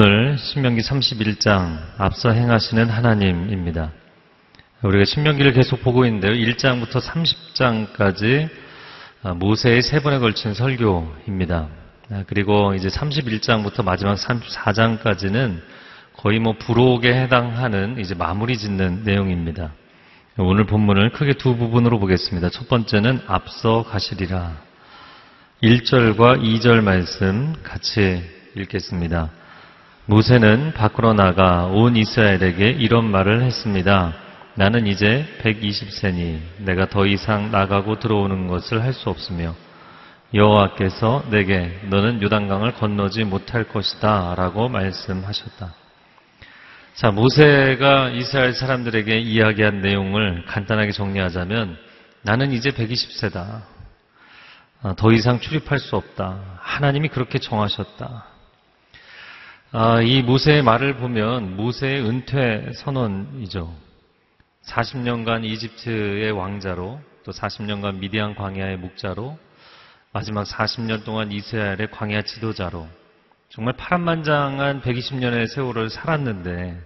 아, 오늘 신명기 31장 앞서 행하시는 하나님입니다. 우리가 신명기를 계속 보고 있는데요. 1장부터 30장까지 아, 모세의 세 번에 걸친 설교입니다. 아, 그리고 이제 31장부터 마지막 34장까지는 거의 뭐 부록에 해당하는 이제 마무리 짓는 내용입니다. 오늘 본문을 크게 두 부분으로 보겠습니다. 첫 번째는 앞서 가시리라. 1절과 2절 말씀 같이 읽겠습니다. 모세는 밖으로 나가 온 이스라엘에게 이런 말을 했습니다. 나는 이제 120세니 내가 더 이상 나가고 들어오는 것을 할 수 없으며 여호와께서 내게 너는 요단강을 건너지 못할 것이다 라고 말씀하셨다. 자, 모세가 이스라엘 사람들에게 이야기한 내용을 간단하게 정리하자면 나는 이제 120세다. 아, 더 이상 출입할 수 없다. 하나님이 그렇게 정하셨다. 아, 이 모세의 말을 보면 모세의 은퇴 선언이죠. 40년간 이집트의 왕자로 또 40년간 미디안 광야의 목자로 마지막 40년 동안 이스라엘의 광야 지도자로 정말 파란만장한 120년의 세월을 살았는데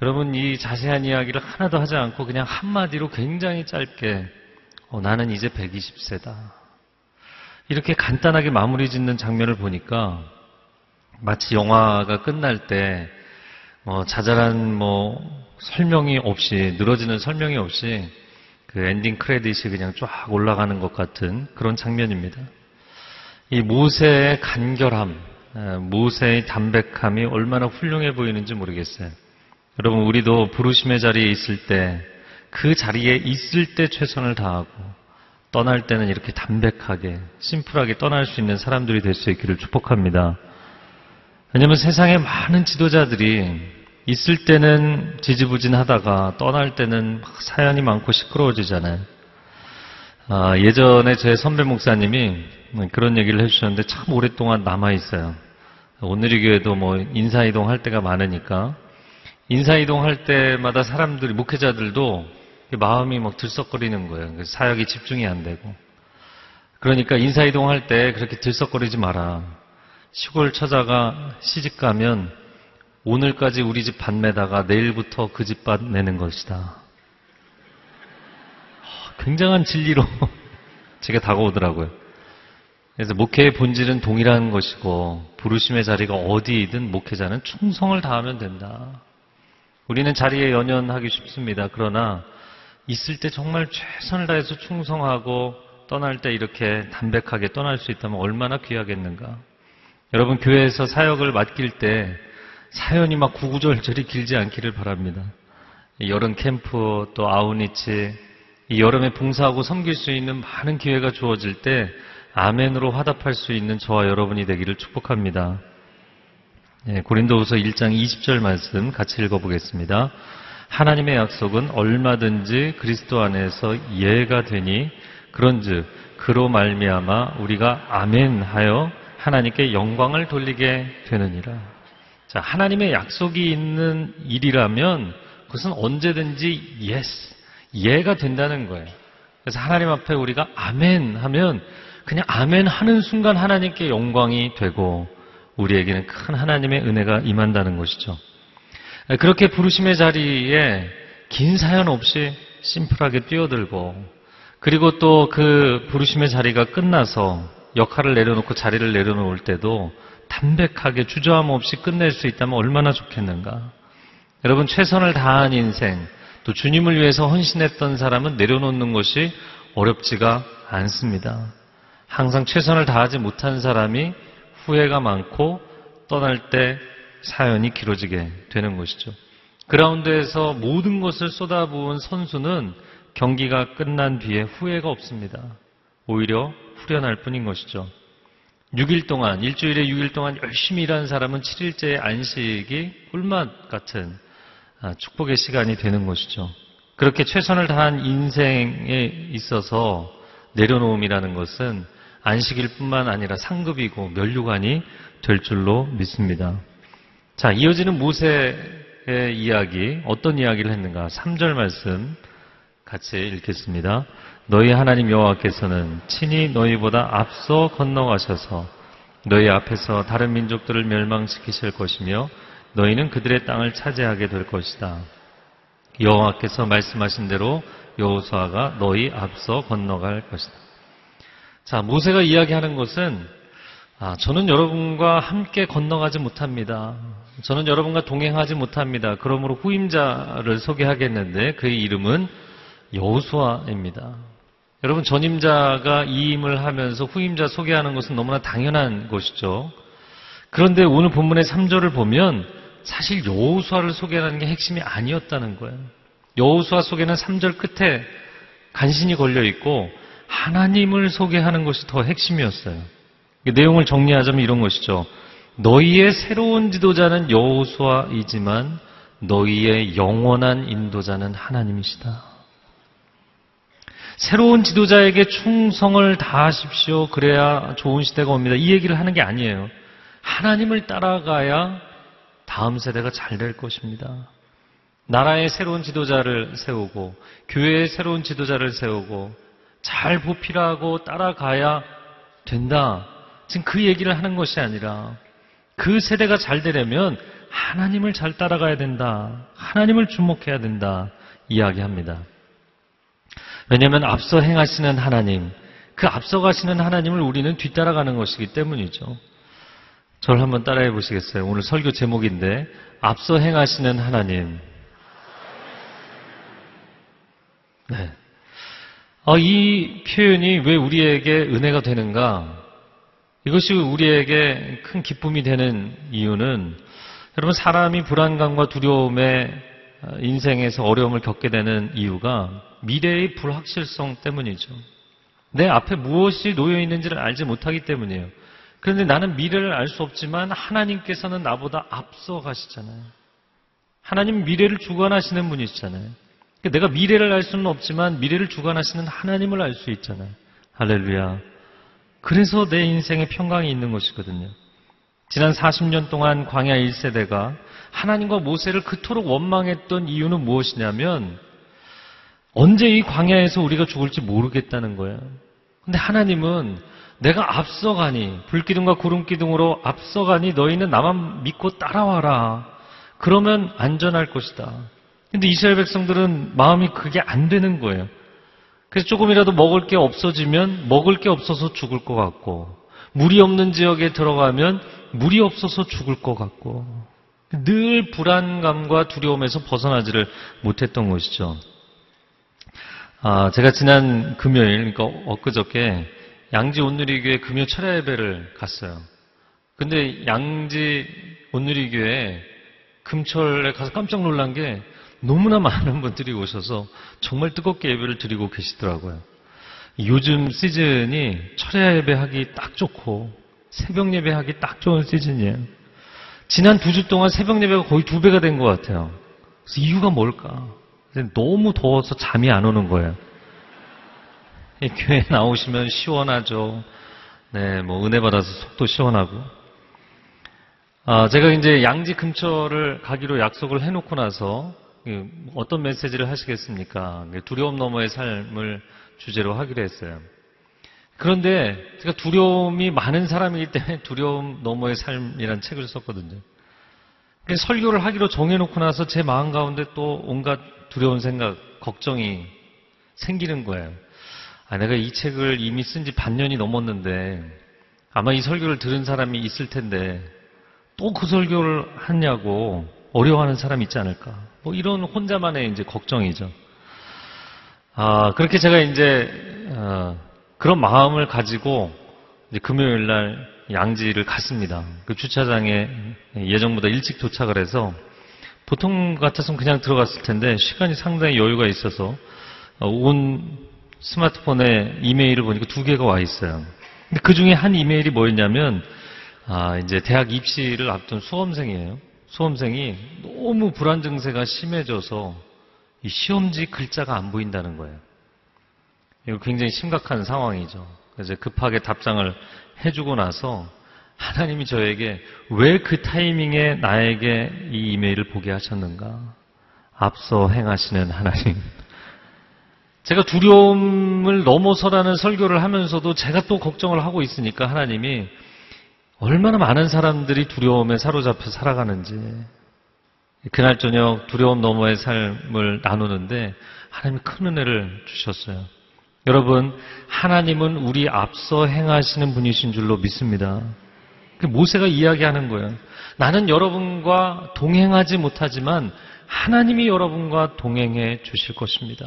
여러분 이 자세한 이야기를 하나도 하지 않고 그냥 한마디로 굉장히 짧게 어, 나는 이제 120세다. 이렇게 간단하게 마무리 짓는 장면을 보니까 마치 영화가 끝날 때뭐 자잘한 뭐 설명이 없이 늘어지는 설명이 없이 그 엔딩 크레딧이 그냥 쫙 올라가는 것 같은 그런 장면입니다. 이 모세의 간결함, 모세의 담백함이 얼마나 훌륭해 보이는지 모르겠어요. 여러분 우리도 부르심의 자리에 있을 때 그 자리에 있을 때 최선을 다하고 떠날 때는 이렇게 담백하게 심플하게 떠날 수 있는 사람들이 될 수 있기를 축복합니다. 왜냐하면 세상에 많은 지도자들이 있을 때는 지지부진하다가 떠날 때는 사연이 많고 시끄러워지잖아요. 아, 예전에 제 선배 목사님이 그런 얘기를 해주셨는데 참 오랫동안 남아있어요. 오늘의 교회도 뭐 인사이동 할 때가 많으니까 인사이동 할 때마다 사람들이, 목회자들도 마음이 막 들썩거리는 거예요. 사역이 집중이 안 되고. 그러니까 인사이동 할 때 그렇게 들썩거리지 마라. 시골 처자가 시집 가면 오늘까지 우리 집 밭 매다가 내일부터 그 집 밭 내는 것이다. 굉장한 진리로 제가 다가오더라고요. 그래서 목회의 본질은 동일한 것이고 부르심의 자리가 어디이든 목회자는 충성을 다하면 된다. 우리는 자리에 연연하기 쉽습니다. 그러나 있을 때 정말 최선을 다해서 충성하고 떠날 때 이렇게 담백하게 떠날 수 있다면 얼마나 귀하겠는가. 여러분 교회에서 사역을 맡길 때 사연이 막 구구절절이 길지 않기를 바랍니다. 여름 캠프 또 아우니치 이 여름에 봉사하고 섬길 수 있는 많은 기회가 주어질 때 아멘으로 화답할 수 있는 저와 여러분이 되기를 축복합니다. 예, 고린도후서 1장 20절 말씀 같이 읽어보겠습니다. 하나님의 약속은 얼마든지 그리스도 안에서 이해가 되니 그런즉 그로 말미암아 우리가 아멘하여 하나님께 영광을 돌리게 되느니라. 자, 하나님의 약속이 있는 일이라면 그것은 언제든지 yes, 예가 된다는 거예요. 그래서 하나님 앞에 우리가 아멘 하면 그냥 아멘 하는 순간 하나님께 영광이 되고 우리에게는 큰 하나님의 은혜가 임한다는 것이죠. 그렇게 부르심의 자리에 긴 사연 없이 심플하게 뛰어들고 그리고 또 그 부르심의 자리가 끝나서 역할을 내려놓고 자리를 내려놓을 때도 담백하게 주저함 없이 끝낼 수 있다면 얼마나 좋겠는가. 여러분 최선을 다한 인생 또 주님을 위해서 헌신했던 사람은 내려놓는 것이 어렵지가 않습니다. 항상 최선을 다하지 못한 사람이 후회가 많고 떠날 때 사연이 길어지게 되는 것이죠. 그라운드에서 모든 것을 쏟아부은 선수는 경기가 끝난 뒤에 후회가 없습니다. 오히려 후련할 뿐인 것이죠. 6일 동안, 일주일에 6일 동안 열심히 일한 사람은 7일째의 안식이 꿀맛 같은 아, 축복의 시간이 되는 것이죠. 그렇게 최선을 다한 인생에 있어서 내려놓음이라는 것은 안식일 뿐만 아니라 상급이고 면류관이 될 줄로 믿습니다. 자, 이어지는 모세의 이야기, 어떤 이야기를 했는가? 3절 말씀 같이 읽겠습니다. 너희 하나님 여호와께서는 친히 너희보다 앞서 건너가셔서 너희 앞에서 다른 민족들을 멸망시키실 것이며 너희는 그들의 땅을 차지하게 될 것이다. 여호와께서 말씀하신 대로 여호수아가 너희 앞서 건너갈 것이다. 자, 모세가 이야기하는 것은 아, 저는 여러분과 함께 건너가지 못합니다. 저는 여러분과 동행하지 못합니다. 그러므로 후임자를 소개하겠는데 그의 이름은 여호수아입니다. 여러분 전임자가 이임을 하면서 후임자 소개하는 것은 너무나 당연한 것이죠. 그런데 오늘 본문의 3절을 보면 사실 여호수아를 소개하는 게 핵심이 아니었다는 거예요. 여호수아 속에는 3절 끝에 간신히 걸려 있고 하나님을 소개하는 것이 더 핵심이었어요. 내용을 정리하자면 이런 것이죠. 너희의 새로운 지도자는 여호수아이지만 너희의 영원한 인도자는 하나님이시다. 새로운 지도자에게 충성을 다하십시오. 그래야 좋은 시대가 옵니다. 이 얘기를 하는 게 아니에요. 하나님을 따라가야 다음 세대가 잘 될 것입니다. 나라의 새로운 지도자를 세우고 교회의 새로운 지도자를 세우고 잘 보필하고 따라가야 된다. 지금 그 얘기를 하는 것이 아니라 그 세대가 잘 되려면 하나님을 잘 따라가야 된다. 하나님을 주목해야 된다. 이야기합니다. 왜냐하면 앞서 행하시는 하나님, 그 앞서 가시는 하나님을 우리는 뒤따라가는 것이기 때문이죠. 저를 한번 따라해 보시겠어요? 오늘 설교 제목인데 앞서 행하시는 하나님. 네. 아, 이 표현이 왜 우리에게 은혜가 되는가? 이것이 우리에게 큰 기쁨이 되는 이유는 여러분 사람이 불안감과 두려움에 인생에서 어려움을 겪게 되는 이유가 미래의 불확실성 때문이죠. 내 앞에 무엇이 놓여 있는지를 알지 못하기 때문이에요. 그런데 나는 미래를 알 수 없지만 하나님께서는 나보다 앞서 가시잖아요. 하나님 미래를 주관하시는 분이시잖아요. 그러니까 내가 미래를 알 수는 없지만 미래를 주관하시는 하나님을 알 수 있잖아요. 할렐루야. 그래서 내 인생에 평강이 있는 것이거든요. 지난 40년 동안 광야 1세대가 하나님과 모세를 그토록 원망했던 이유는 무엇이냐면 언제 이 광야에서 우리가 죽을지 모르겠다는 거예요. 근데 하나님은 내가 앞서가니 불기둥과 구름기둥으로 앞서가니 너희는 나만 믿고 따라와라. 그러면 안전할 것이다. 근데 이스라엘 백성들은 마음이 그게 안 되는 거예요. 그래서 조금이라도 먹을 게 없어지면 먹을 게 없어서 죽을 것 같고 물이 없는 지역에 들어가면 물이 없어서 죽을 것 같고 늘 불안감과 두려움에서 벗어나지를 못했던 것이죠. 아, 제가 지난 금요일, 그러니까 엊그저께 양지 온누리교회 금요 철야 예배를 갔어요. 근데 양지 온누리교회 금철에 가서 깜짝 놀란 게 너무나 많은 분들이 오셔서 정말 뜨겁게 예배를 드리고 계시더라고요. 요즘 시즌이 철야 예배하기 딱 좋고 새벽 예배하기 딱 좋은 시즌이에요. 지난 두 주 동안 새벽 예배가 거의 두 배가 된 것 같아요. 그래서 이유가 뭘까? 너무 더워서 잠이 안 오는 거예요. 교회 나오시면 시원하죠. 네, 뭐 은혜 받아서 속도 시원하고. 아, 제가 이제 양지 근처를 가기로 약속을 해놓고 나서 그 어떤 메시지를 하시겠습니까? 두려움 너머의 삶을 주제로 하기로 했어요. 그런데 제가 두려움이 많은 사람이기 때문에 두려움 너머의 삶이라는 책을 썼거든요. 설교를 하기로 정해놓고 나서 제 마음 가운데 또 온갖 두려운 생각, 걱정이 생기는 거예요. 아, 내가 이 책을 이미 쓴 지 반년이 넘었는데 아마 이 설교를 들은 사람이 있을 텐데 또 그 설교를 하냐고 어려워하는 사람이 있지 않을까. 뭐 이런 혼자만의 이제 걱정이죠. 아, 그렇게 제가 이제, 어, 그런 마음을 가지고 이제 금요일 날 양지를 갔습니다. 그 주차장에 예정보다 일찍 도착을 해서 보통 같았으면 그냥 들어갔을 텐데 시간이 상당히 여유가 있어서 온 스마트폰에 이메일을 보니까 두 개가 와 있어요. 근데 그 중에 한 이메일이 뭐였냐면 아, 이제 대학 입시를 앞둔 수험생이에요. 수험생이 너무 불안 증세가 심해져서 이 시험지 글자가 안 보인다는 거예요. 이거 굉장히 심각한 상황이죠. 그래서 급하게 답장을 해주고 나서 하나님이 저에게 왜 그 타이밍에 나에게 이 이메일을 보게 하셨는가? 앞서 행하시는 하나님. 제가 두려움을 넘어서라는 설교를 하면서도 제가 또 걱정을 하고 있으니까 하나님이 얼마나 많은 사람들이 두려움에 사로잡혀 살아가는지 그날 저녁 두려움 너머의 삶을 나누는데 하나님이 큰 은혜를 주셨어요. 여러분 하나님은 우리 앞서 행하시는 분이신 줄로 믿습니다. 그 모세가 이야기하는 거예요. 나는 여러분과 동행하지 못하지만 하나님이 여러분과 동행해 주실 것입니다.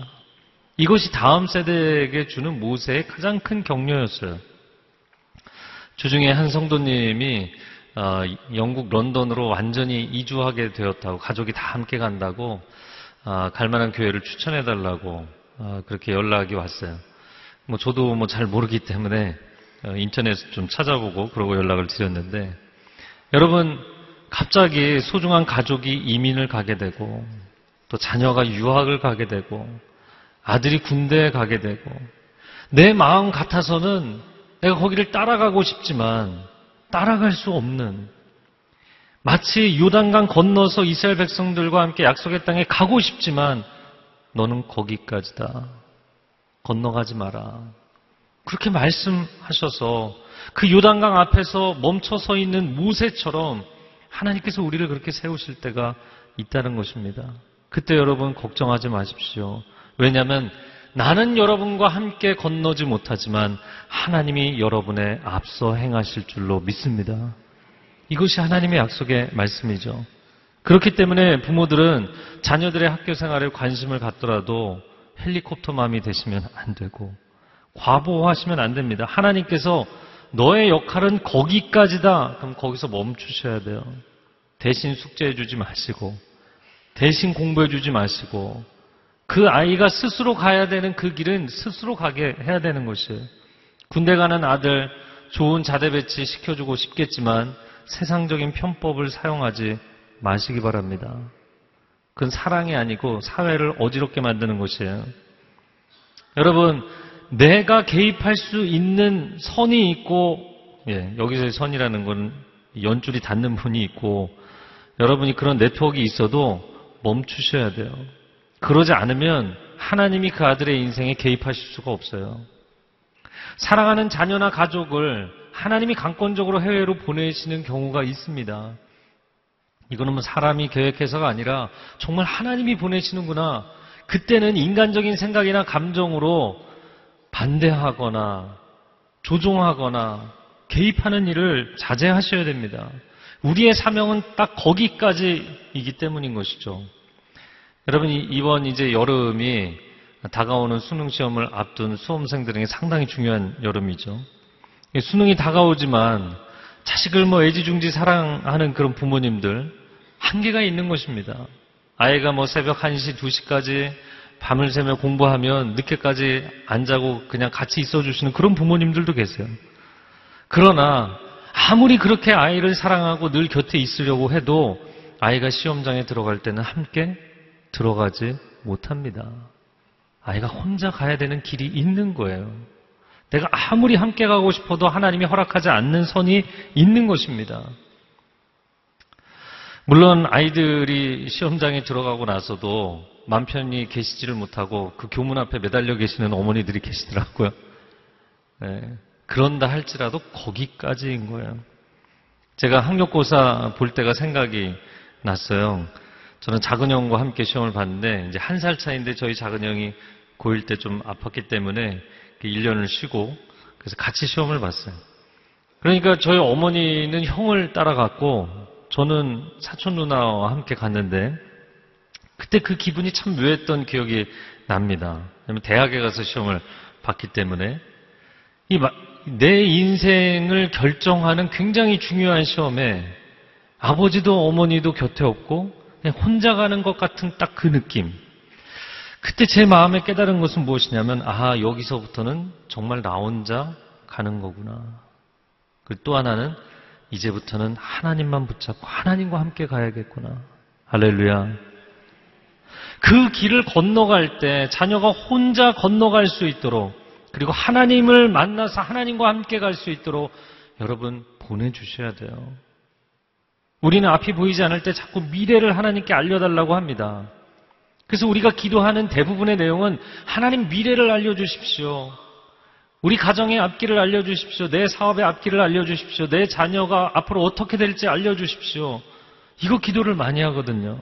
이것이 다음 세대에게 주는 모세의 가장 큰 격려였어요. 주중에 한 성도님이 어, 영국 런던으로 완전히 이주하게 되었다고 가족이 다 함께 간다고 어, 갈 만한 교회를 추천해 달라고 어, 그렇게 연락이 왔어요. 뭐 저도 뭐 잘 모르기 때문에 인터넷에 좀 찾아보고 그러고 연락을 드렸는데 여러분 갑자기 소중한 가족이 이민을 가게 되고 또 자녀가 유학을 가게 되고 아들이 군대에 가게 되고 내 마음 같아서는 내가 거기를 따라가고 싶지만 따라갈 수 없는 마치 요단강 건너서 이스라엘 백성들과 함께 약속의 땅에 가고 싶지만 너는 거기까지다. 건너가지 마라. 그렇게 말씀하셔서 그 요단강 앞에서 멈춰 서 있는 모세처럼 하나님께서 우리를 그렇게 세우실 때가 있다는 것입니다. 그때 여러분 걱정하지 마십시오. 왜냐하면 나는 여러분과 함께 건너지 못하지만 하나님이 여러분의 앞서 행하실 줄로 믿습니다. 이것이 하나님의 약속의 말씀이죠. 그렇기 때문에 부모들은 자녀들의 학교 생활에 관심을 갖더라도 헬리콥터 맘이 되시면 안 되고 과보하시면 안 됩니다. 하나님께서 너의 역할은 거기까지다. 그럼 거기서 멈추셔야 돼요. 대신 숙제해 주지 마시고 대신 공부해 주지 마시고 그 아이가 스스로 가야 되는 그 길은 스스로 가게 해야 되는 것이에요. 군대 가는 아들 좋은 자대 배치 시켜주고 싶겠지만 세상적인 편법을 사용하지 마시기 바랍니다. 그건 사랑이 아니고 사회를 어지럽게 만드는 것이에요. 여러분, 내가 개입할 수 있는 선이 있고, 예, 여기서의 선이라는 건 연줄이 닿는 분이 있고, 여러분이 그런 네트워크가 있어도 멈추셔야 돼요. 그러지 않으면 하나님이 그 아들의 인생에 개입하실 수가 없어요. 사랑하는 자녀나 가족을 하나님이 강권적으로 해외로 보내시는 경우가 있습니다. 이거는 뭐 사람이 계획해서가 아니라 정말 하나님이 보내시는구나. 그때는 인간적인 생각이나 감정으로 반대하거나 조종하거나 개입하는 일을 자제하셔야 됩니다. 우리의 사명은 딱 거기까지이기 때문인 것이죠. 여러분 이번 이제 여름이 다가오는 수능 시험을 앞둔 수험생들에게 상당히 중요한 여름이죠. 수능이 다가오지만 자식을 뭐 애지중지 사랑하는 그런 부모님들 한계가 있는 것입니다. 아이가 뭐 새벽 1시, 2시까지 밤을 새며 공부하면 늦게까지 안 자고 그냥 같이 있어 주시는 그런 부모님들도 계세요. 그러나 아무리 그렇게 아이를 사랑하고 늘 곁에 있으려고 해도 아이가 시험장에 들어갈 때는 함께 들어가지 못합니다. 아이가 혼자 가야 되는 길이 있는 거예요. 내가 아무리 함께 가고 싶어도 하나님이 허락하지 않는 선이 있는 것입니다. 물론 아이들이 시험장에 들어가고 나서도 맘 편히 계시지를 못하고 그 교문 앞에 매달려 계시는 어머니들이 계시더라고요. 네, 그런다 할지라도 거기까지인 거예요. 제가 학력고사 볼 때가 생각이 났어요. 저는 작은 형과 함께 시험을 봤는데 이제 한 살 차인데 저희 작은 형이 고1 때 좀 아팠기 때문에 1년을 그 쉬고 그래서 같이 시험을 봤어요. 그러니까 저희 어머니는 형을 따라갔고 저는 사촌 누나와 함께 갔는데 그때 그 기분이 참 묘했던 기억이 납니다. 왜냐면 대학에 가서 시험을 봤기 때문에 이 내 인생을 결정하는 굉장히 중요한 시험에 아버지도 어머니도 곁에 없고 혼자 가는 것 같은 딱 그 느낌. 그때 제 마음에 깨달은 것은 무엇이냐면, 아, 여기서부터는 정말 나 혼자 가는 거구나. 그리고 또 하나는, 이제부터는 하나님만 붙잡고 하나님과 함께 가야겠구나. 할렐루야. 그 길을 건너갈 때 자녀가 혼자 건너갈 수 있도록 그리고 하나님을 만나서 하나님과 함께 갈 수 있도록 여러분 보내주셔야 돼요. 우리는 앞이 보이지 않을 때 자꾸 미래를 하나님께 알려달라고 합니다. 그래서 우리가 기도하는 대부분의 내용은 하나님 미래를 알려주십시오. 우리 가정의 앞길을 알려주십시오. 내 사업의 앞길을 알려주십시오. 내 자녀가 앞으로 어떻게 될지 알려주십시오. 이거 기도를 많이 하거든요.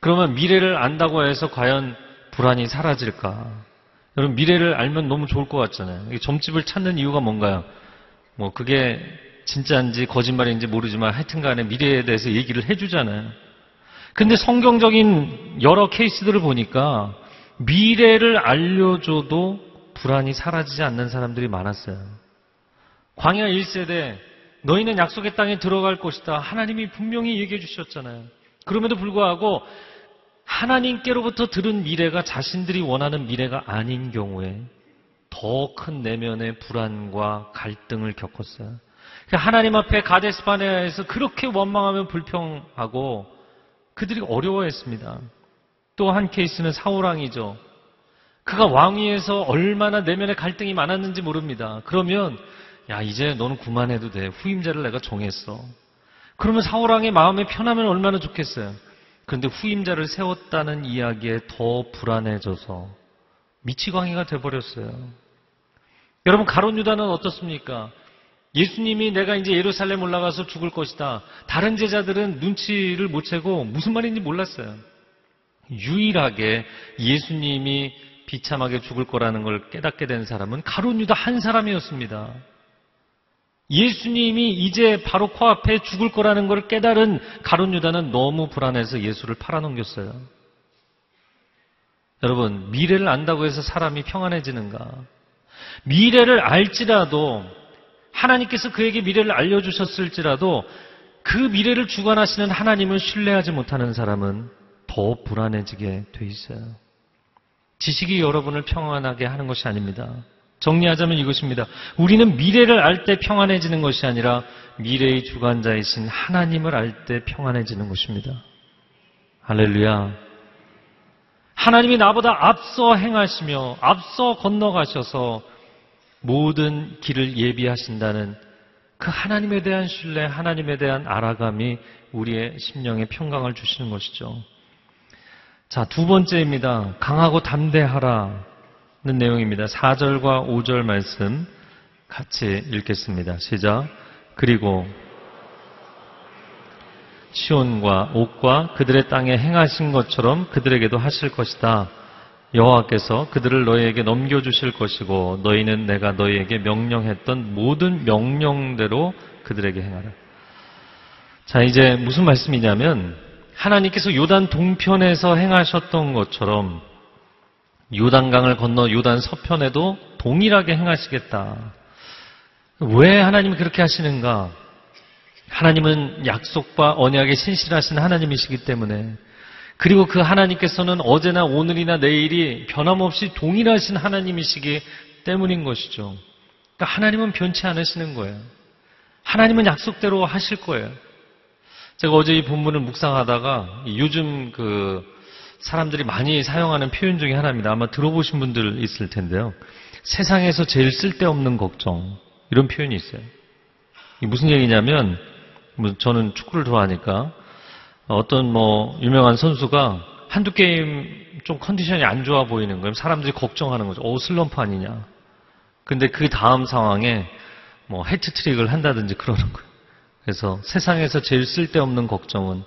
그러면 미래를 안다고 해서 과연 불안이 사라질까? 여러분, 미래를 알면 너무 좋을 것 같잖아요. 점집을 찾는 이유가 뭔가요? 뭐, 그게 진짜인지 거짓말인지 모르지만 하여튼 간에 미래에 대해서 얘기를 해주잖아요. 근데 성경적인 여러 케이스들을 보니까 미래를 알려줘도 불안이 사라지지 않는 사람들이 많았어요. 광야 1세대 너희는 약속의 땅에 들어갈 것이다. 하나님이 분명히 얘기해 주셨잖아요. 그럼에도 불구하고 하나님께로부터 들은 미래가 자신들이 원하는 미래가 아닌 경우에 더 큰 내면의 불안과 갈등을 겪었어요. 그러니까 하나님 앞에 가데스바네아에서 그렇게 원망하면 불평하고 그들이 어려워했습니다. 또 한 케이스는 사우랑이죠. 그가 왕위에서 얼마나 내면의 갈등이 많았는지 모릅니다. 그러면 야 이제 너는 그만해도 돼. 후임자를 내가 정했어. 그러면 사울왕의 마음에 편하면 얼마나 좋겠어요. 그런데 후임자를 세웠다는 이야기에 더 불안해져서 미치광이가 돼버렸어요. 여러분 가론 유다는 어떻습니까? 예수님이 내가 이제 예루살렘 올라가서 죽을 것이다. 다른 제자들은 눈치를 못 채고 무슨 말인지 몰랐어요. 유일하게 예수님이 비참하게 죽을 거라는 걸 깨닫게 된 사람은 가론 유다 한 사람이었습니다. 예수님이 이제 바로 코앞에 죽을 거라는 걸 깨달은 가론 유다는 너무 불안해서 예수를 팔아넘겼어요. 여러분, 미래를 안다고 해서 사람이 평안해지는가? 미래를 알지라도 하나님께서 그에게 미래를 알려주셨을지라도 그 미래를 주관하시는 하나님을 신뢰하지 못하는 사람은 더 불안해지게 돼 있어요. 지식이 여러분을 평안하게 하는 것이 아닙니다. 정리하자면 이것입니다. 우리는 미래를 알 때 평안해지는 것이 아니라 미래의 주관자이신 하나님을 알 때 평안해지는 것입니다. 할렐루야. 하나님이 나보다 앞서 행하시며 앞서 건너가셔서 모든 길을 예비하신다는 그 하나님에 대한 신뢰, 하나님에 대한 알아감이 우리의 심령에 평강을 주시는 것이죠. 자, 두 번째입니다. 강하고 담대하라는 내용입니다. 4절과 5절 말씀 같이 읽겠습니다. 시작. 그리고 시온과 옥과 그들의 땅에 행하신 것처럼 그들에게도 하실 것이다. 여호와께서 그들을 너희에게 넘겨주실 것이고 너희는 내가 너희에게 명령했던 모든 명령대로 그들에게 행하라. 자, 이제 무슨 말씀이냐면 하나님께서 요단 동편에서 행하셨던 것처럼 요단강을 건너 요단 서편에도 동일하게 행하시겠다. 왜 하나님이 그렇게 하시는가? 하나님은 약속과 언약에 신실하신 하나님이시기 때문에 그리고 그 하나님께서는 어제나 오늘이나 내일이 변함없이 동일하신 하나님이시기 때문인 것이죠. 그러니까 하나님은 변치 않으시는 거예요. 하나님은 약속대로 하실 거예요. 제가 어제 이 본문을 묵상하다가 요즘 그 사람들이 많이 사용하는 표현 중에 하나입니다. 아마 들어보신 분들 있을 텐데요. 세상에서 제일 쓸데없는 걱정. 이런 표현이 있어요. 무슨 얘기냐면, 뭐 저는 축구를 좋아하니까 어떤 뭐 유명한 선수가 한두 게임 좀 컨디션이 안 좋아 보이는 거예요. 사람들이 걱정하는 거죠. 오, 슬럼프 아니냐. 근데 그 다음 상황에 뭐 해트트릭을 한다든지 그러는 거예요. 그래서 세상에서 제일 쓸데없는 걱정은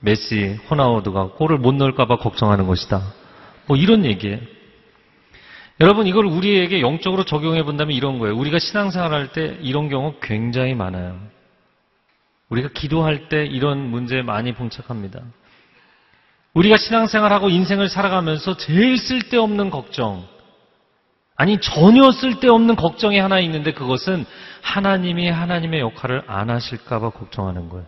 메시, 호나우드가 골을 못 넣을까봐 걱정하는 것이다. 뭐 이런 얘기예요. 여러분 이걸 우리에게 영적으로 적용해 본다면 이런 거예요. 우리가 신앙생활 할 때 이런 경우 굉장히 많아요. 우리가 기도할 때 이런 문제에 많이 봉착합니다. 우리가 신앙생활하고 인생을 살아가면서 제일 쓸데없는 걱정, 아니 전혀 쓸데없는 걱정이 하나 있는데 그것은 하나님이 하나님의 역할을 안 하실까봐 걱정하는 거예요.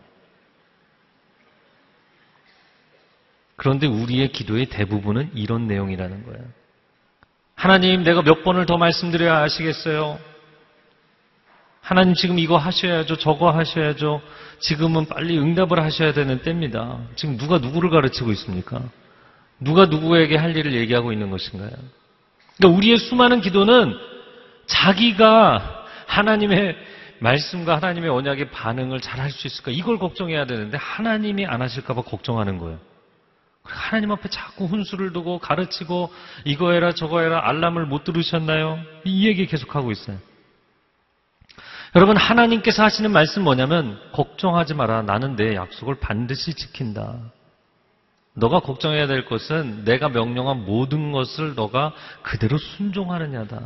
그런데 우리의 기도의 대부분은 이런 내용이라는 거예요. 하나님, 내가 몇 번을 더 말씀드려야 아시겠어요? 하나님 지금 이거 하셔야죠. 저거 하셔야죠. 지금은 빨리 응답을 하셔야 되는 때입니다. 지금 누가 누구를 가르치고 있습니까? 누가 누구에게 할 일을 얘기하고 있는 것인가요? 그러니까 우리의 수많은 기도는 자기가 하나님의 말씀과 하나님의 언약의 반응을 잘 할 수 있을까? 이걸 걱정해야 되는데 하나님이 안 하실까봐 걱정하는 거예요. 하나님 앞에 자꾸 훈수를 두고 가르치고 이거 해라 저거 해라 알람을 못 들으셨나요? 이 얘기 계속하고 있어요. 여러분 하나님께서 하시는 말씀 뭐냐면 걱정하지 마라. 나는 내 약속을 반드시 지킨다. 너가 걱정해야 될 것은 내가 명령한 모든 것을 너가 그대로 순종하느냐다.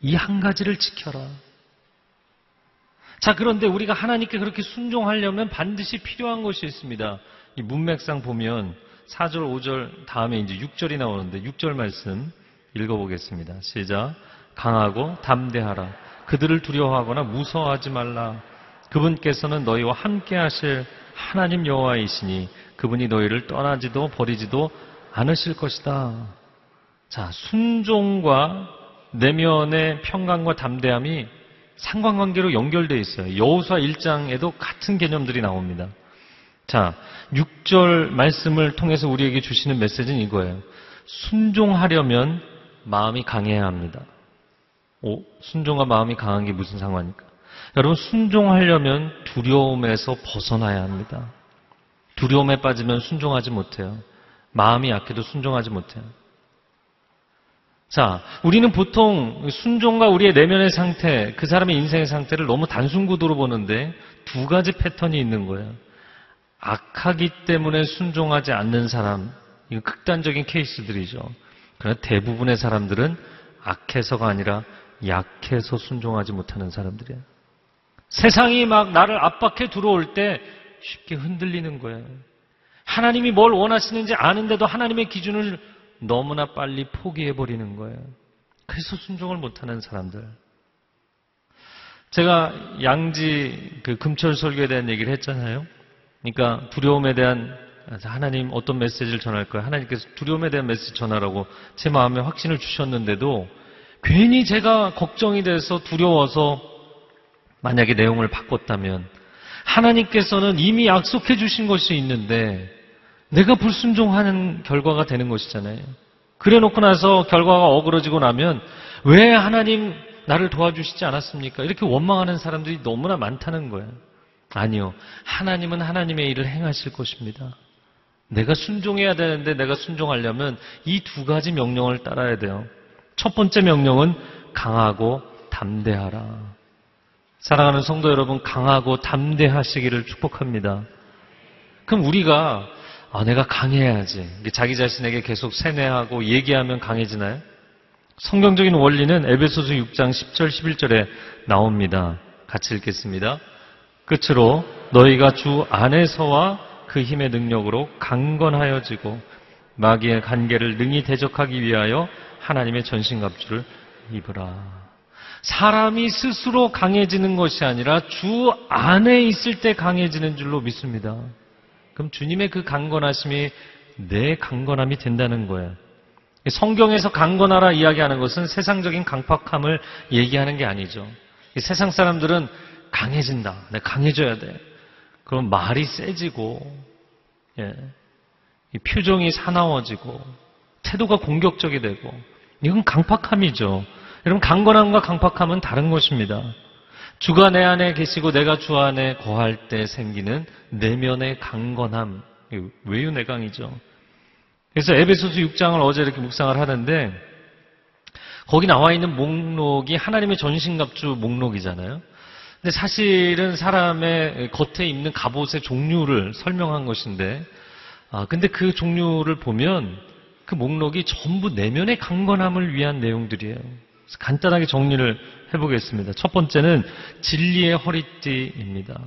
이 한 가지를 지켜라. 자, 그런데 우리가 하나님께 그렇게 순종하려면 반드시 필요한 것이 있습니다. 이 문맥상 보면 4절, 5절 다음에 이제 6절이 나오는데 6절 말씀 읽어보겠습니다. 시작. 강하고 담대하라. 그들을 두려워하거나 무서워하지 말라. 그분께서는 너희와 함께 하실 하나님 여호와이시니 그분이 너희를 떠나지도 버리지도 않으실 것이다. 자, 순종과 내면의 평강과 담대함이 상관관계로 연결되어 있어요. 여호수아 1장에도 같은 개념들이 나옵니다. 자, 6절 말씀을 통해서 우리에게 주시는 메시지는 이거예요. 순종하려면 마음이 강해야 합니다. 오, 순종과 마음이 강한 게 무슨 상관입니까? 여러분, 순종하려면 두려움에서 벗어나야 합니다. 두려움에 빠지면 순종하지 못해요. 마음이 약해도 순종하지 못해요. 자, 우리는 보통 순종과 우리의 내면의 상태, 그 사람의 인생의 상태를 너무 단순 구도로 보는데 두 가지 패턴이 있는 거예요. 악하기 때문에 순종하지 않는 사람, 이거 극단적인 케이스들이죠. 그러나 대부분의 사람들은 악해서가 아니라 약해서 순종하지 못하는 사람들이에요. 세상이 막 나를 압박해 들어올 때 쉽게 흔들리는 거예요. 하나님이 뭘 원하시는지 아는데도 하나님의 기준을 너무나 빨리 포기해버리는 거예요. 그래서 순종을 못하는 사람들. 제가 양지 그 금철 설교에 대한 얘기를 했잖아요. 그러니까 두려움에 대한 하나님 어떤 메시지를 전할 거예요. 하나님께서 두려움에 대한 메시지 전하라고 제 마음에 확신을 주셨는데도 괜히 제가 걱정이 돼서 두려워서 만약에 내용을 바꿨다면 하나님께서는 이미 약속해 주신 것이 있는데 내가 불순종하는 결과가 되는 것이잖아요. 그래 놓고 나서 결과가 어그러지고 나면 왜 하나님 나를 도와주시지 않았습니까? 이렇게 원망하는 사람들이 너무나 많다는 거예요. 아니요. 하나님은 하나님의 일을 행하실 것입니다. 내가 순종해야 되는데 내가 순종하려면 이 두 가지 명령을 따라야 돼요. 첫 번째 명령은 강하고 담대하라. 사랑하는 성도 여러분, 강하고 담대하시기를 축복합니다. 그럼 우리가 아, 내가 강해야지. 자기 자신에게 계속 세뇌하고 얘기하면 강해지나요? 성경적인 원리는 에베소서 6장 10절 11절에 나옵니다. 같이 읽겠습니다. 끝으로 너희가 주 안에서와 그 힘의 능력으로 강건하여지고 마귀의 관계를 능히 대적하기 위하여 하나님의 전신갑주를 입으라. 사람이 스스로 강해지는 것이 아니라 주 안에 있을 때 강해지는 줄로 믿습니다. 그럼 주님의 그 강건하심이 내 강건함이 된다는 거예요. 성경에서 강건하라 이야기하는 것은 세상적인 강팍함을 얘기하는 게 아니죠. 세상 사람들은 강해진다. 내가 강해져야 돼. 그럼 말이 세지고, 예. 표정이 사나워지고, 태도가 공격적이 되고, 이건 강팍함이죠. 여러분, 강건함과 강팍함은 다른 것입니다. 주가 내 안에 계시고 내가 주 안에 거할 때 생기는 내면의 강건함, 외유내강이죠. 그래서 에베소서 6장을 어제 이렇게 묵상을 하는데 거기 나와 있는 목록이 하나님의 전신갑주 목록이잖아요. 근데 사실은 사람의 겉에 입는 갑옷의 종류를 설명한 것인데, 아, 근데 그 종류를 보면 그 목록이 전부 내면의 강건함을 위한 내용들이에요. 간단하게 정리를 해보겠습니다. 첫 번째는 진리의 허리띠입니다.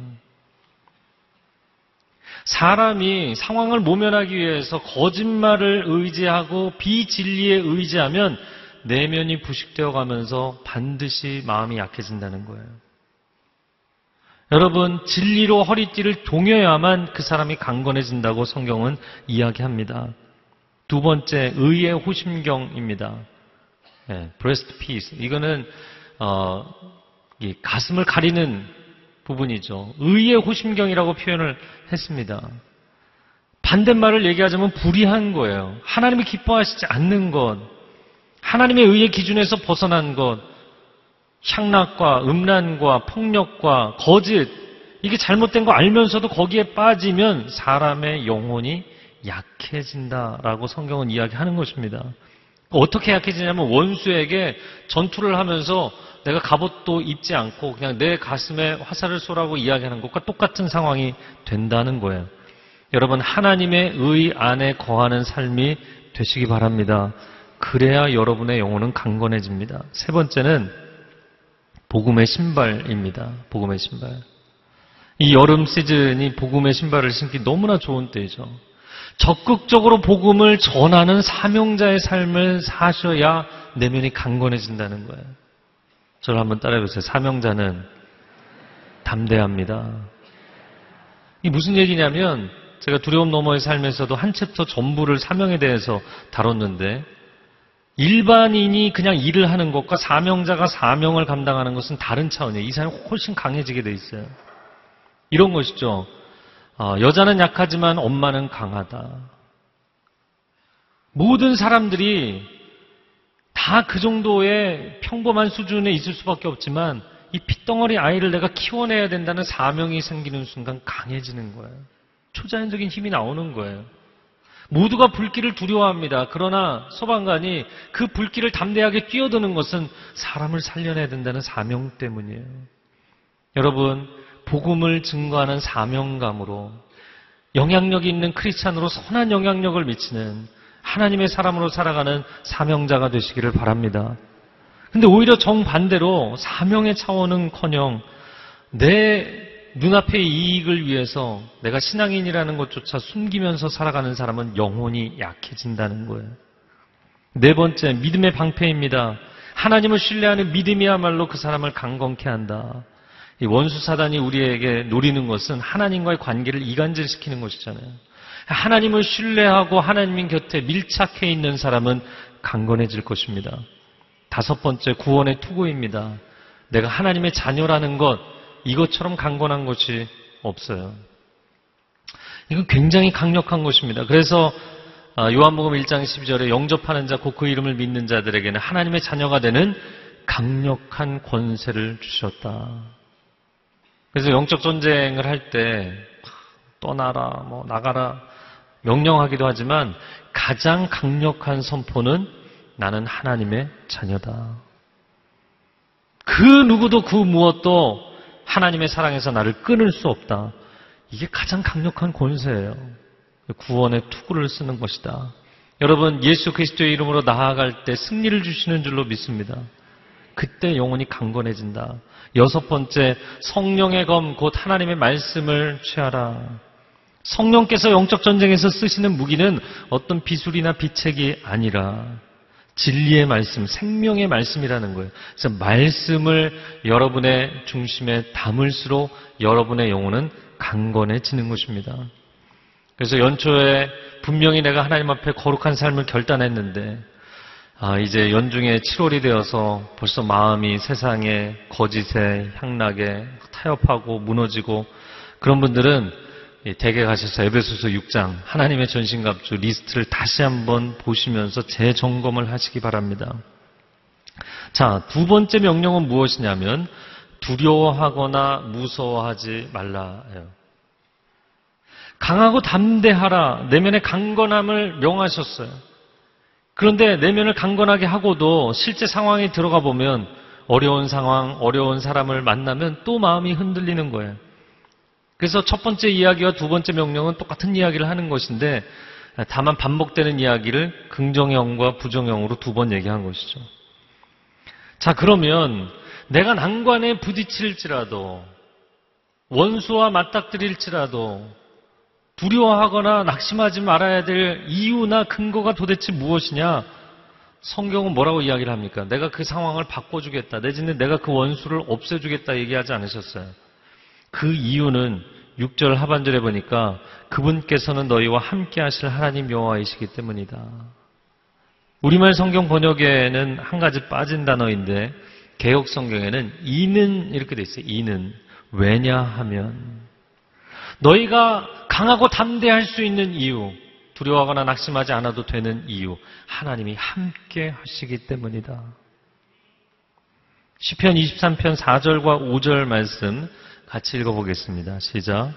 사람이 상황을 모면하기 위해서 거짓말을 의지하고 비진리에 의지하면 내면이 부식되어 가면서 반드시 마음이 약해진다는 거예요. 여러분, 진리로 허리띠를 동여야만 그 사람이 강건해진다고 성경은 이야기합니다. 두 번째, 의의 호심경입니다. 네, breast piece. 이거는 어, 가슴을 가리는 부분이죠. 의의 호심경이라고 표현을 했습니다. 반대말을 얘기하자면 불의한 거예요. 하나님이 기뻐하시지 않는 것, 하나님의 의의 기준에서 벗어난 것, 향락과 음란과 폭력과 거짓, 이게 잘못된 거 알면서도 거기에 빠지면 사람의 영혼이 약해진다라고 성경은 이야기하는 것입니다. 어떻게 약해지냐면 원수에게 전투를 하면서 내가 갑옷도 입지 않고 그냥 내 가슴에 화살을 쏘라고 이야기하는 것과 똑같은 상황이 된다는 거예요. 여러분 하나님의 의 안에 거하는 삶이 되시기 바랍니다. 그래야 여러분의 영혼은 강건해집니다. 세 번째는 복음의 신발입니다. 복음의 신발. 이 여름 시즌이 복음의 신발을 신기 너무나 좋은 때이죠. 적극적으로 복음을 전하는 사명자의 삶을 사셔야 내면이 강건해진다는 거예요. 저를 한번 따라해보세요. 사명자는 담대합니다. 이 무슨 얘기냐면 제가 두려움 너머의 삶에서도 한 챕터 전부를 사명에 대해서 다뤘는데 일반인이 그냥 일을 하는 것과 사명자가 사명을 감당하는 것은 다른 차원이에요. 이 사람이 훨씬 강해지게 돼 있어요. 이런 것이죠. 어, 여자는 약하지만 엄마는 강하다. 모든 사람들이 다 그 정도의 평범한 수준에 있을 수밖에 없지만 이 핏덩어리 아이를 내가 키워내야 된다는 사명이 생기는 순간 강해지는 거예요. 초자연적인 힘이 나오는 거예요. 모두가 불길을 두려워합니다. 그러나 소방관이 그 불길을 담대하게 뛰어드는 것은 사람을 살려내야 된다는 사명 때문이에요. 여러분, 복음을 증거하는 사명감으로 영향력이 있는 크리스찬으로 선한 영향력을 미치는 하나님의 사람으로 살아가는 사명자가 되시기를 바랍니다. 근데 오히려 정반대로 사명의 차원은 커녕 내 눈앞의 이익을 위해서 내가 신앙인이라는 것조차 숨기면서 살아가는 사람은 영혼이 약해진다는 거예요. 네 번째, 믿음의 방패입니다. 하나님을 신뢰하는 믿음이야말로 그 사람을 강건케 한다. 원수 사단이 우리에게 노리는 것은 하나님과의 관계를 이간질시키는 것이잖아요. 하나님을 신뢰하고 하나님 곁에 밀착해 있는 사람은 강건해질 것입니다. 다섯 번째 구원의 투구입니다. 내가 하나님의 자녀라는 것 이것처럼 강건한 것이 없어요. 이건 굉장히 강력한 것입니다. 그래서 아, 요한복음 1장 12절에 영접하는 자, 곧 그 이름을 믿는 자들에게는 하나님의 자녀가 되는 강력한 권세를 주셨다. 그래서 영적 전쟁을 할 때 떠나라, 뭐 나가라 명령하기도 하지만 가장 강력한 선포는 나는 하나님의 자녀다. 그 누구도 그 무엇도 하나님의 사랑에서 나를 끊을 수 없다. 이게 가장 강력한 권세예요. 구원의 투구를 쓰는 것이다. 여러분, 예수 그리스도의 이름으로 나아갈 때 승리를 주시는 줄로 믿습니다. 그때 영혼이 강건해진다. 여섯 번째, 성령의 검, 곧 하나님의 말씀을 취하라. 성령께서 영적 전쟁에서 쓰시는 무기는 어떤 비술이나 비책이 아니라 진리의 말씀, 생명의 말씀이라는 거예요. 그래서 말씀을 여러분의 중심에 담을수록 여러분의 영혼은 강건해지는 것입니다. 그래서 연초에 분명히 내가 하나님 앞에 거룩한 삶을 결단했는데 아, 이제 연중에 7월이 되어서 벌써 마음이 세상의 거짓에 향락에 타협하고 무너지고 그런 분들은 대개 가셔서 에베소서 6장 하나님의 전신갑주 리스트를 다시 한번 보시면서 재점검을 하시기 바랍니다. 자, 두 번째 명령은 무엇이냐면 두려워하거나 무서워하지 말라예요. 강하고 담대하라 내면의 강건함을 명하셨어요. 그런데 내면을 강건하게 하고도 실제 상황에 들어가 보면 어려운 상황, 어려운 사람을 만나면 또 마음이 흔들리는 거예요. 그래서 첫 번째 이야기와 두 번째 명령은 똑같은 이야기를 하는 것인데 다만 반복되는 이야기를 긍정형과 부정형으로 두 번 얘기한 것이죠. 자, 그러면 내가 난관에 부딪힐지라도 원수와 맞닥뜨릴지라도 두려워하거나 낙심하지 말아야 될 이유나 근거가 도대체 무엇이냐? 성경은 뭐라고 이야기를 합니까? 내가 그 상황을 바꿔주겠다. 내지는 내가 그 원수를 없애주겠다 얘기하지 않으셨어요. 그 이유는 6절 하반절에 보니까 그분께서는 너희와 함께 하실 하나님 여호와이시기 때문이다. 우리말 성경 번역에는 한 가지 빠진 단어인데 개혁 성경에는 이는 이렇게 돼 있어요. 이는 왜냐하면 너희가 강하고 담대할 수 있는 이유, 두려워하거나 낙심하지 않아도 되는 이유, 하나님이 함께 하시기 때문이다. 시편 23편 4절과 5절 말씀 같이 읽어보겠습니다. 시작.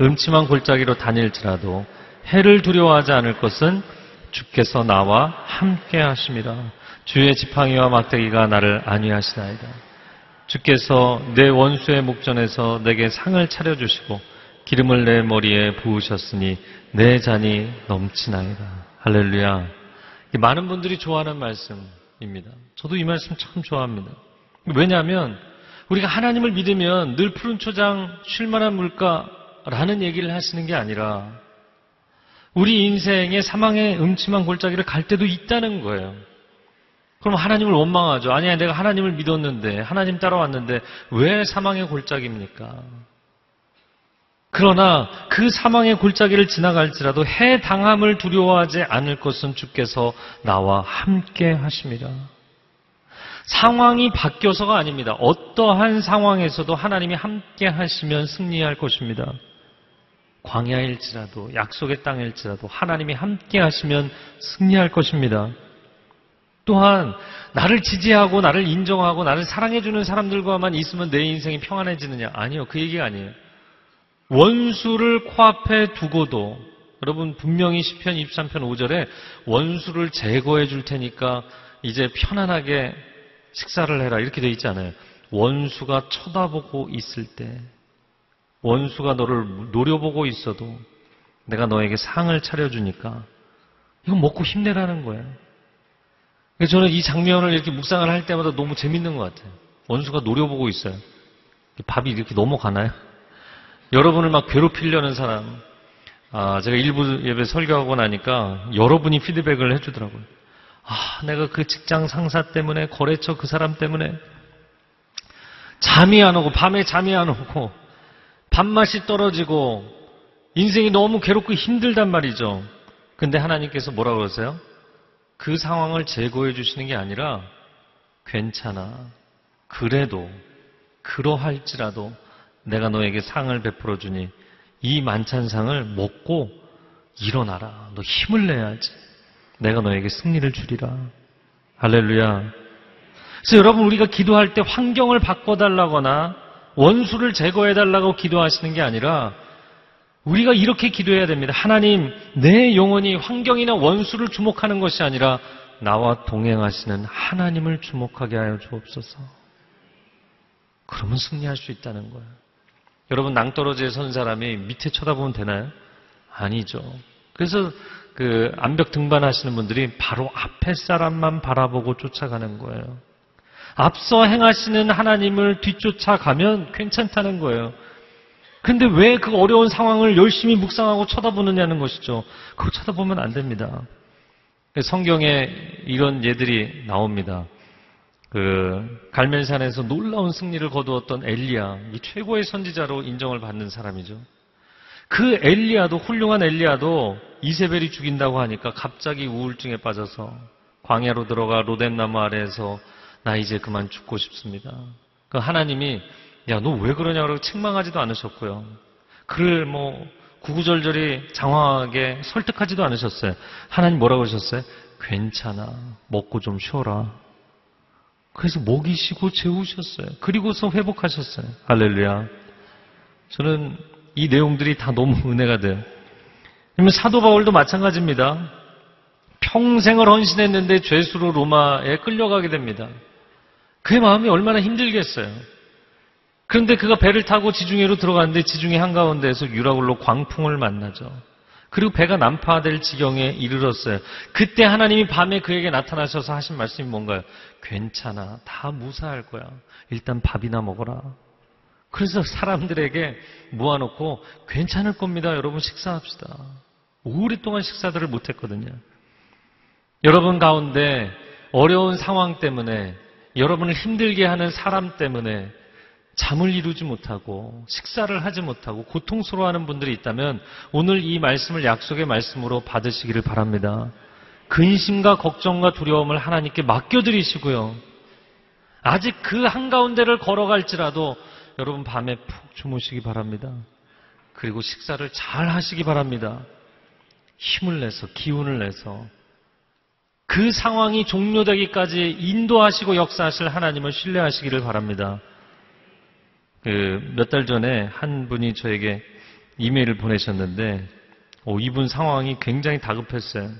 음침한 골짜기로 다닐지라도 해를 두려워하지 않을 것은 주께서 나와 함께 하심이라. 주의 지팡이와 막대기가 나를 안위하시나이다. 주께서 내 원수의 목전에서 내게 상을 차려주시고 기름을 내 머리에 부으셨으니 내 잔이 넘치나이다. 할렐루야. 많은 분들이 좋아하는 말씀입니다. 저도 이 말씀 참 좋아합니다. 왜냐하면 우리가 하나님을 믿으면 늘 푸른 초장 쉴만한 물가라는 얘기를 하시는 게 아니라 우리 인생의 사망의 음침한 골짜기를 갈 때도 있다는 거예요. 그럼 하나님을 원망하죠. 아니야, 내가 하나님을 믿었는데, 하나님 따라왔는데, 왜 사망의 골짜기입니까? 그러나 그 사망의 골짜기를 지나갈지라도 해 당함을 두려워하지 않을 것은 주께서 나와 함께 하십니다. 상황이 바뀌어서가 아닙니다. 어떠한 상황에서도 하나님이 함께 하시면 승리할 것입니다. 광야일지라도 약속의 땅일지라도 하나님이 함께 하시면 승리할 것입니다. 또한 나를 지지하고 나를 인정하고 나를 사랑해주는 사람들과만 있으면 내 인생이 평안해지느냐? 아니요. 그 얘기가 아니에요. 원수를 코앞에 두고도 여러분 분명히 10편 23편 5절에 원수를 제거해 줄 테니까 이제 편안하게 식사를 해라 이렇게 돼 있지 않아요. 원수가 쳐다보고 있을 때 원수가 너를 노려보고 있어도 내가 너에게 상을 차려주니까 이거 먹고 힘내라는 거예요. 저는 이 장면을 이렇게 묵상을 할 때마다 너무 재밌는 것 같아요. 원수가 노려보고 있어요. 밥이 이렇게 넘어가나요? 여러분을 막 괴롭히려는 사람. 아, 제가 일부 예배 설교하고 나니까 여러분이 피드백을 해주더라고요. 아, 내가 그 직장 상사 때문에, 거래처 그 사람 때문에 잠이 안 오고, 밤에 잠이 안 오고, 밥맛이 떨어지고, 인생이 너무 괴롭고 힘들단 말이죠. 근데 하나님께서 뭐라 그러세요? 그 상황을 제거해 주시는 게 아니라, 괜찮아. 그래도, 그러할지라도 내가 너에게 상을 베풀어 주니 이 만찬상을 먹고 일어나라. 너 힘을 내야지. 내가 너에게 승리를 주리라. 할렐루야. 그래서 여러분 우리가 기도할 때 환경을 바꿔달라거나 원수를 제거해달라고 기도하시는 게 아니라 우리가 이렇게 기도해야 됩니다. 하나님, 내 영혼이 환경이나 원수를 주목하는 것이 아니라 나와 동행하시는 하나님을 주목하게 하여 주옵소서. 그러면 승리할 수 있다는 거예요. 여러분 낭떠러지에 선 사람이 밑에 쳐다보면 되나요? 아니죠. 그래서 그 암벽 등반하시는 분들이 바로 앞에 사람만 바라보고 쫓아가는 거예요. 앞서 행하시는 하나님을 뒤쫓아가면 괜찮다는 거예요. 근데 왜 그 어려운 상황을 열심히 묵상하고 쳐다보느냐는 것이죠. 그거 쳐다보면 안 됩니다. 성경에 이런 예들이 나옵니다. 그 갈멜산에서 놀라운 승리를 거두었던 엘리야, 이 최고의 선지자로 인정을 받는 사람이죠. 그 엘리야도 훌륭한 엘리야도 이세벨이 죽인다고 하니까 갑자기 우울증에 빠져서 광야로 들어가 로덴나무 아래에서 나 이제 그만 죽고 싶습니다. 그 하나님이 야 너 왜 그러냐고 책망하지도 않으셨고요. 그를 뭐 구구절절히 장황하게 설득하지도 않으셨어요. 하나님 뭐라고 하셨어요? 괜찮아. 먹고 좀 쉬어라. 그래서 먹이시고 재우셨어요. 그리고서 회복하셨어요. 할렐루야. 저는 이 내용들이 다 너무 은혜가 돼요. 그러면 사도 바울도 마찬가지입니다. 평생을 헌신했는데 죄수로 로마에 끌려가게 됩니다. 그의 마음이 얼마나 힘들겠어요. 그런데 그가 배를 타고 지중해로 들어갔는데 지중해 한가운데에서 유라굴로 광풍을 만나죠. 그리고 배가 난파될 지경에 이르렀어요. 그때 하나님이 밤에 그에게 나타나셔서 하신 말씀이 뭔가요? 괜찮아. 다 무사할 거야. 일단 밥이나 먹어라. 그래서 사람들에게 모아놓고 괜찮을 겁니다. 여러분 식사합시다. 오랫동안 식사들을 못했거든요. 여러분 가운데 어려운 상황 때문에 여러분을 힘들게 하는 사람 때문에 잠을 이루지 못하고 식사를 하지 못하고 고통스러워하는 분들이 있다면 오늘 이 말씀을 약속의 말씀으로 받으시기를 바랍니다. 근심과 걱정과 두려움을 하나님께 맡겨드리시고요. 아직 그 한가운데를 걸어갈지라도 여러분 밤에 푹 주무시기 바랍니다. 그리고 식사를 잘 하시기 바랍니다. 힘을 내서, 기운을 내서 그 상황이 종료되기까지 인도하시고 역사하실 하나님을 신뢰하시기를 바랍니다. 그 몇 달 전에 한 분이 저에게 이메일을 보내셨는데 오, 이분 상황이 굉장히 다급했어요.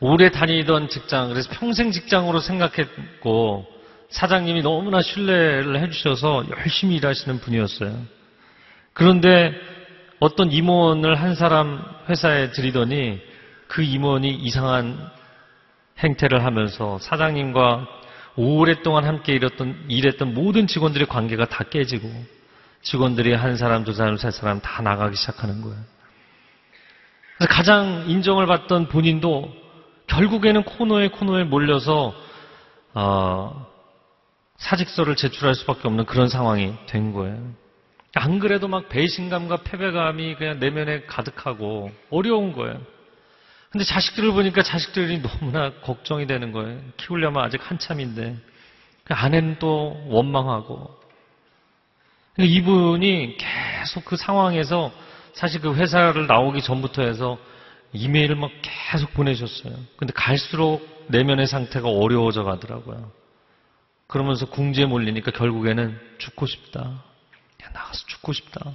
오래 다니던 직장, 그래서 평생 직장으로 생각했고 사장님이 너무나 신뢰를 해주셔서 열심히 일하시는 분이었어요. 그런데 어떤 임원을 한 사람 회사에 들이더니 그 임원이 이상한 행태를 하면서 사장님과 오랫동안 함께 일했던, 일했던 모든 직원들의 관계가 다 깨지고 직원들이 한 사람, 두 사람, 세 사람 다 나가기 시작하는 거예요. 그래서 가장 인정을 받던 본인도 결국에는 코너에 코너에 몰려서 어, 사직서를 제출할 수밖에 없는 그런 상황이 된 거예요. 안 그래도 막 배신감과 패배감이 그냥 내면에 가득하고 어려운 거예요. 근데 자식들을 보니까 자식들이 너무나 걱정이 되는 거예요. 키우려면 아직 한참인데. 그 아내는 또 원망하고. 이분이 계속 그 상황에서 사실 그 회사를 나오기 전부터 해서 이메일을 막 계속 보내셨어요. 근데 갈수록 내면의 상태가 어려워져 가더라고요. 그러면서 궁지에 몰리니까 결국에는 죽고 싶다. 야, 나가서 죽고 싶다.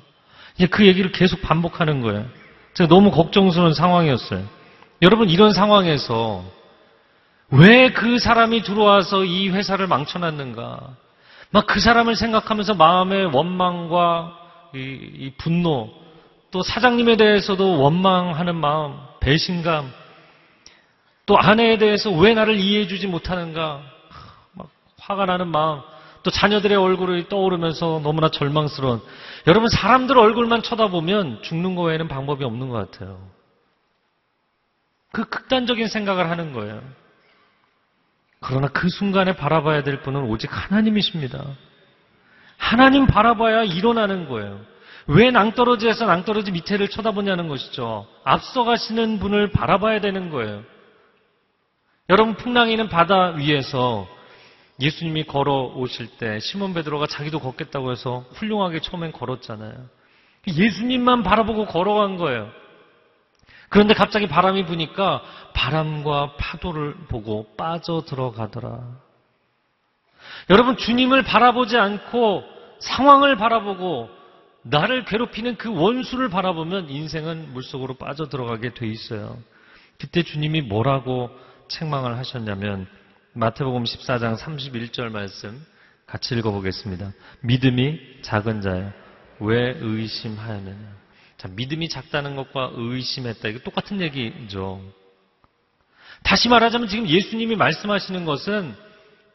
이제 그 얘기를 계속 반복하는 거예요. 제가 너무 걱정스러운 상황이었어요. 여러분, 이런 상황에서 왜 그 사람이 들어와서 이 회사를 망쳐놨는가? 막 그 사람을 생각하면서 마음의 원망과 이, 이 분노, 또 사장님에 대해서도 원망하는 마음, 배신감, 또 아내에 대해서 왜 나를 이해해주지 못하는가, 막 화가 나는 마음, 또 자녀들의 얼굴이 떠오르면서 너무나 절망스러운. 여러분, 사람들 얼굴만 쳐다보면 죽는 거 외에는 방법이 없는 것 같아요. 그 극단적인 생각을 하는 거예요. 그러나 그 순간에 바라봐야 될 분은 오직 하나님이십니다. 하나님 바라봐야 일어나는 거예요. 왜 낭떠러지에서 낭떠러지 밑에를 쳐다보냐는 것이죠. 앞서가시는 분을 바라봐야 되는 거예요. 여러분 풍랑이는 바다 위에서 예수님이 걸어오실 때 시몬 베드로가 자기도 걷겠다고 해서 훌륭하게 처음엔 걸었잖아요. 예수님만 바라보고 걸어간 거예요. 그런데 갑자기 바람이 부니까 바람과 파도를 보고 빠져 들어가더라. 여러분 주님을 바라보지 않고 상황을 바라보고 나를 괴롭히는 그 원수를 바라보면 인생은 물속으로 빠져 들어가게 돼 있어요. 그때 주님이 뭐라고 책망을 하셨냐면 마태복음 14장 31절 말씀 같이 읽어보겠습니다. 믿음이 작은 자여 왜 의심하였느냐. 자, 믿음이 작다는 것과 의심했다. 이거 똑같은 얘기죠. 다시 말하자면 지금 예수님이 말씀하시는 것은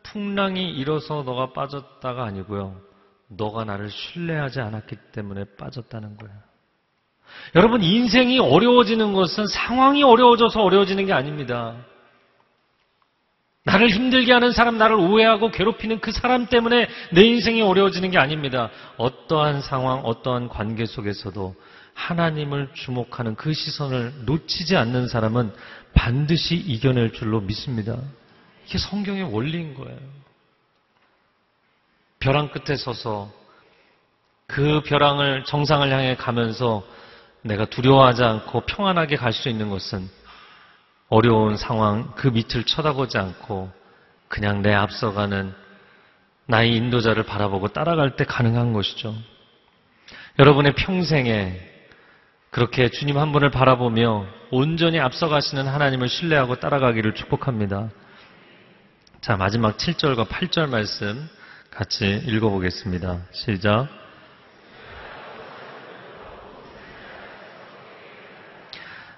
풍랑이 일어서 너가 빠졌다가 아니고요. 너가 나를 신뢰하지 않았기 때문에 빠졌다는 거예요. 여러분, 인생이 어려워지는 것은 상황이 어려워져서 어려워지는 게 아닙니다. 나를 힘들게 하는 사람, 나를 오해하고 괴롭히는 그 사람 때문에 내 인생이 어려워지는 게 아닙니다. 어떠한 상황, 어떠한 관계 속에서도 하나님을 주목하는 그 시선을 놓치지 않는 사람은 반드시 이겨낼 줄로 믿습니다. 이게 성경의 원리인 거예요. 벼랑 끝에 서서 그 벼랑을 정상을 향해 가면서 내가 두려워하지 않고 평안하게 갈 수 있는 것은 어려운 상황 그 밑을 쳐다보지 않고 그냥 내 앞서가는 나의 인도자를 바라보고 따라갈 때 가능한 것이죠. 여러분의 평생에 그렇게 주님 한 분을 바라보며 온전히 앞서가시는 하나님을 신뢰하고 따라가기를 축복합니다. 자, 마지막 7절과 8절 말씀 같이 읽어보겠습니다. 시작.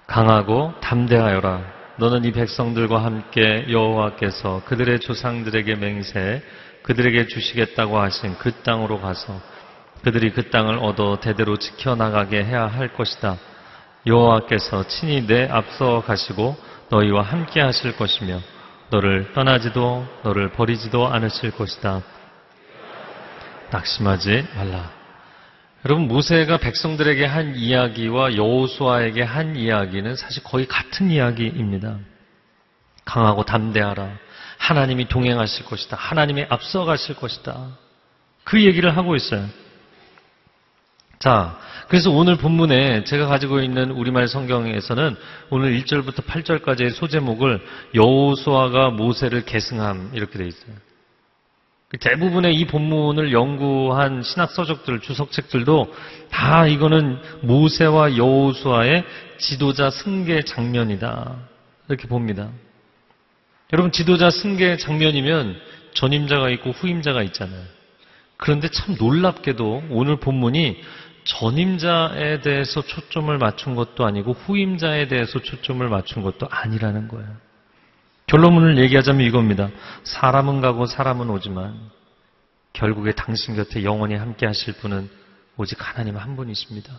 강하고 담대하여라. 너는 이 백성들과 함께 여호와께서 그들의 조상들에게 맹세 그들에게 주시겠다고 하신 그 땅으로 가서 그들이 그 땅을 얻어 대대로 지켜나가게 해야 할 것이다. 여호와께서 친히 내 앞서 가시고 너희와 함께 하실 것이며 너를 떠나지도 너를 버리지도 않으실 것이다. 낙심하지 말라. 여러분 모세가 백성들에게 한 이야기와 여호수아에게 한 이야기는 사실 거의 같은 이야기입니다. 강하고 담대하라. 하나님이 동행하실 것이다. 하나님이 앞서가실 것이다. 그 얘기를 하고 있어요. 자, 그래서 오늘 본문에 제가 가지고 있는 우리말 성경에서는 오늘 1절부터 8절까지의 소제목을 여호수아가 모세를 계승함 이렇게 돼 있어요. 그 대부분의 이 본문을 연구한 신학 서적들, 주석책들도 다 이거는 모세와 여호수아의 지도자 승계 장면이다. 이렇게 봅니다. 여러분 지도자 승계 장면이면 전임자가 있고 후임자가 있잖아요. 그런데 참 놀랍게도 오늘 본문이 전임자에 대해서 초점을 맞춘 것도 아니고 후임자에 대해서 초점을 맞춘 것도 아니라는 거예요. 결론문을 얘기하자면 이겁니다. 사람은 가고 사람은 오지만 결국에 당신 곁에 영원히 함께 하실 분은 오직 하나님 한 분이십니다.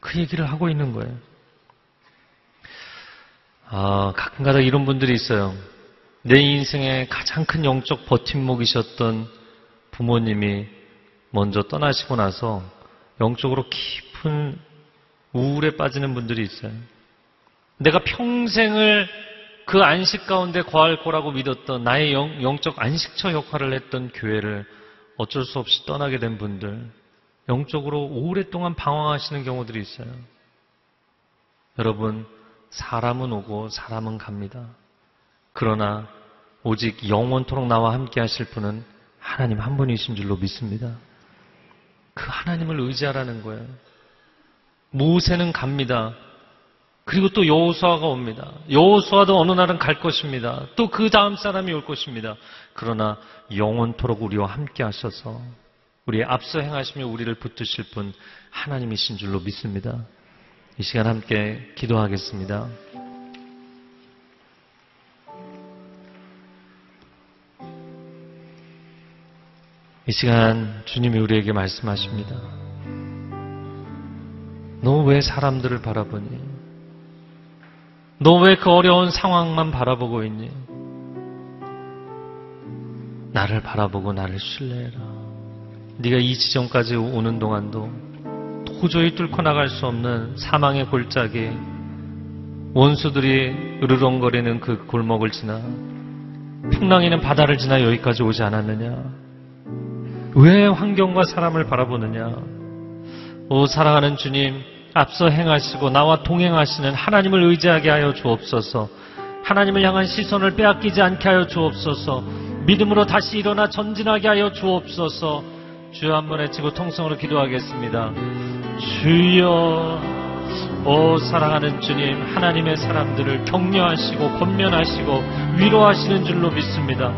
그 얘기를 하고 있는 거예요. 아, 가끔가다 이런 분들이 있어요. 내 인생의 가장 큰 영적 버팀목이셨던 부모님이 먼저 떠나시고 나서 영적으로 깊은 우울에 빠지는 분들이 있어요. 내가 평생을 그 안식 가운데 거할 거라고 믿었던 나의 영, 영적 안식처 역할을 했던 교회를 어쩔 수 없이 떠나게 된 분들, 영적으로 오랫동안 방황하시는 경우들이 있어요. 여러분, 사람은 오고 사람은 갑니다. 그러나 오직 영원토록 나와 함께 하실 분은 하나님 한 분이신 줄로 믿습니다. 그 하나님을 의지하라는 거예요. 모세는 갑니다. 그리고 또 여호수아가 옵니다. 여호수아도 어느 날은 갈 것입니다. 또 그 다음 사람이 올 것입니다. 그러나 영원토록 우리와 함께 하셔서 우리의 앞서 행하시며 우리를 붙드실 분 하나님이신 줄로 믿습니다. 이 시간 함께 기도하겠습니다. 이 시간 주님이 우리에게 말씀하십니다. 너 왜 사람들을 바라보니? 너 왜 그 어려운 상황만 바라보고 있니? 나를 바라보고 나를 신뢰해라. 네가 이 지점까지 오는 동안도 도저히 뚫고 나갈 수 없는 사망의 골짜기, 원수들이 으르렁거리는 그 골목을 지나 풍랑이는 바다를 지나 여기까지 오지 않았느냐? 왜 환경과 사람을 바라보느냐? 오 사랑하는 주님, 앞서 행하시고 나와 동행하시는 하나님을 의지하게 하여 주옵소서. 하나님을 향한 시선을 빼앗기지 않게 하여 주옵소서. 믿음으로 다시 일어나 전진하게 하여 주옵소서. 주여 한 번 외치고 통성으로 기도하겠습니다. 주여, 오 사랑하는 주님, 하나님의 사람들을 격려하시고 권면하시고 위로하시는 줄로 믿습니다.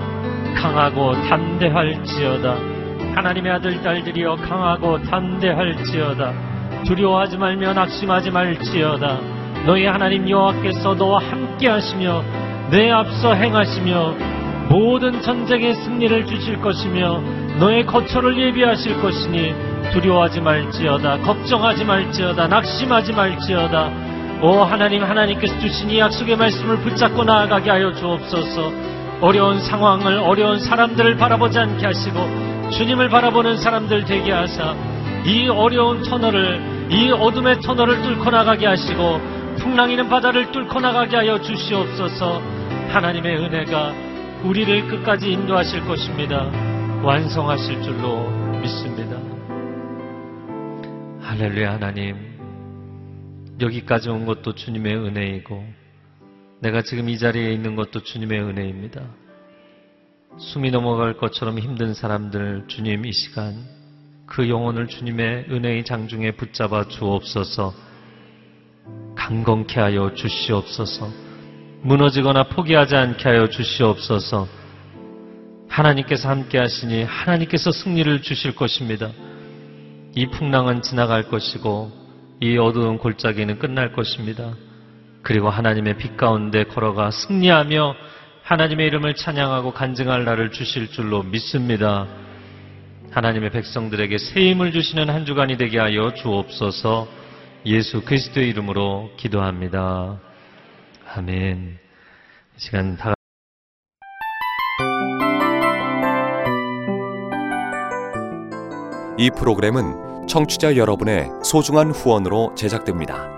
강하고 담대할지어다. 하나님의 아들 딸들이여 강하고 담대할지어다. 두려워하지 말며 낙심하지 말지어다. 너희 하나님 여호와께서 너와 함께 하시며 내 앞서 행하시며 모든 전쟁의 승리를 주실 것이며 너의 거처를 예비하실 것이니 두려워하지 말지어다 걱정하지 말지어다 낙심하지 말지어다 오 하나님 하나님께서 주신 이 약속의 말씀을 붙잡고 나아가게 하여 주옵소서 어려운 상황을 어려운 사람들을 바라보지 않게 하시고 주님을 바라보는 사람들 되게 하사 이 어려운 터널을 이 어둠의 터널을 뚫고 나가게 하시고 풍랑이는 바다를 뚫고 나가게 하여 주시옵소서 하나님의 은혜가 우리를 끝까지 인도하실 것입니다. 완성하실 줄로 믿습니다. 할렐루야 하나님 여기까지 온 것도 주님의 은혜이고 내가 지금 이 자리에 있는 것도 주님의 은혜입니다. 숨이 넘어갈 것처럼 힘든 사람들 주님 이 시간 그 영혼을 주님의 은혜의 장중에 붙잡아 주옵소서. 강건케 하여 주시옵소서. 무너지거나 포기하지 않게 하여 주시옵소서. 하나님께서 함께 하시니 하나님께서 승리를 주실 것입니다. 이 풍랑은 지나갈 것이고 이 어두운 골짜기는 끝날 것입니다. 그리고 하나님의 빛 가운데 걸어가 승리하며 하나님의 이름을 찬양하고 간증할 날을 주실 줄로 믿습니다. 하나님의 백성들에게 새 힘을 주시는 한 주간이 되게 하여 주옵소서 예수 그리스도의 이름으로 기도합니다. 아멘. 시간 다 이 프로그램은 청취자 여러분의 소중한 후원으로 제작됩니다.